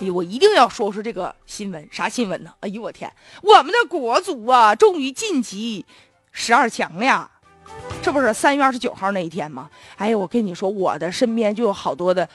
哎，我一定要说说这个新闻，啥新闻呢？哎呦我天，我们的国足啊，终于晋级十二强了呀！这不是三月二十九号那一天吗？哎呀，我跟你说，我的身边就有好多的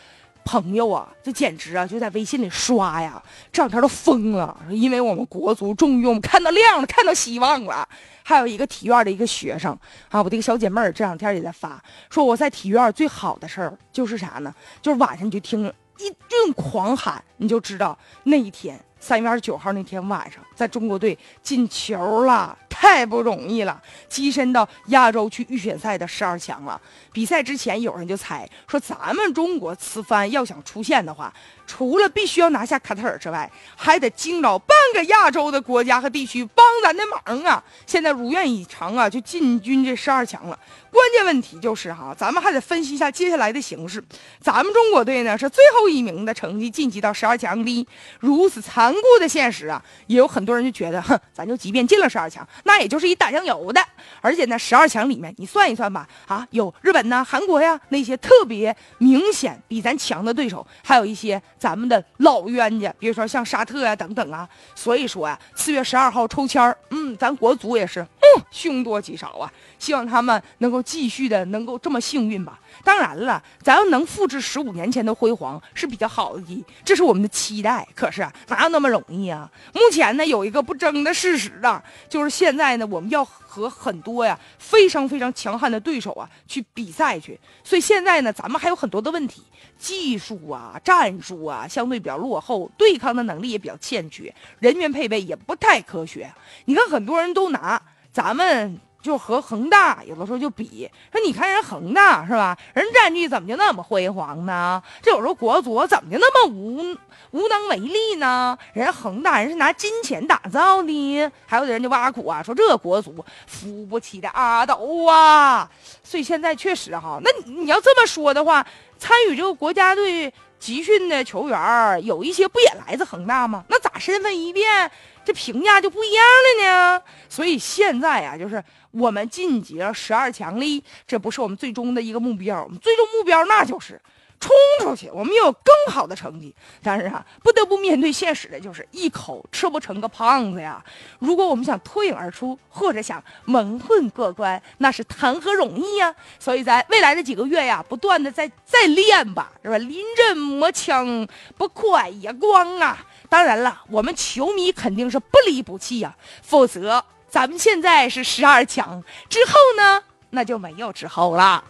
朋友啊，这简直啊，就在微信里刷呀，这两天都疯了，因为我们国足终于我们看到亮了，看到希望了。还有一个体院的一个学生啊，我的一个小姐妹儿这两天也在发，说我在体院最好的事儿就是啥呢？就是晚上你就听一顿狂喊，你就知道那一天三月二十九号那天晚上，在中国队进球了。太不容易了，跻身到亚洲区预选赛的十二强了。比赛之前，有人就猜说，咱们中国此番要想出线的话，除了必须要拿下卡塔尔之外，还得惊扰半个亚洲的国家和地区帮咱的忙啊！现在如愿以偿啊，就进军这十二强了。关键问题就是哈，咱们还得分析一下接下来的形势。咱们中国队呢是最后一名的成绩晋级到十二强的，如此残酷的现实啊，也有很多人就觉得，哼，咱就即便进了十二强，那那也就是一打酱油的。而且呢，十二强里面你算一算吧，啊，有日本呐、韩国呀那些特别明显比咱强的对手，还有一些咱们的老冤家，比如说像沙特呀等等啊。所以说呀，四月十二号抽签儿，嗯，咱国足也是，凶多吉少啊。希望他们能够继续的，能够这么幸运吧。当然了，咱要能复制十五年前的辉煌是比较好的，这是我们的期待。可是，哪有那么容易啊？目前呢，有一个不争的事实啊，就是现在呢，我们要和很多呀非常非常强悍的对手啊去比赛去。所以现在呢，咱们还有很多的问题，技术啊、战术啊相对比较落后，对抗的能力也比较欠缺，人员配备也不太科学。你看，很多人都拿咱们。就和恒大有的时候就比说，你看人恒大是吧？人战绩怎么就那么辉煌呢？这有时候国足怎么就那么无无能为力呢？人恒大人是拿金钱打造的，还有的人就挖苦啊，说这国足扶不起的阿斗啊。所以现在确实哈，那你要这么说的话，参与这个国家队集训的球员有一些不也来自恒大吗？那咋身份一变？这评价就不一样了呢，所以现在啊，就是我们晋级了十二强里，这不是我们最终的一个目标，我们最终目标那就是冲出去，我们有更好的成绩。但是啊，不得不面对现实的就是一口吃不成个胖子呀。如果我们想脱颖而出，或者想蒙混过关，那是谈何容易呀！所以在未来的几个月呀，不断的在在练吧，是吧？临阵磨枪，不快也光啊。当然了，我们球迷肯定是不离不弃呀，否则咱们现在是十二强之后呢，那就没有之后了。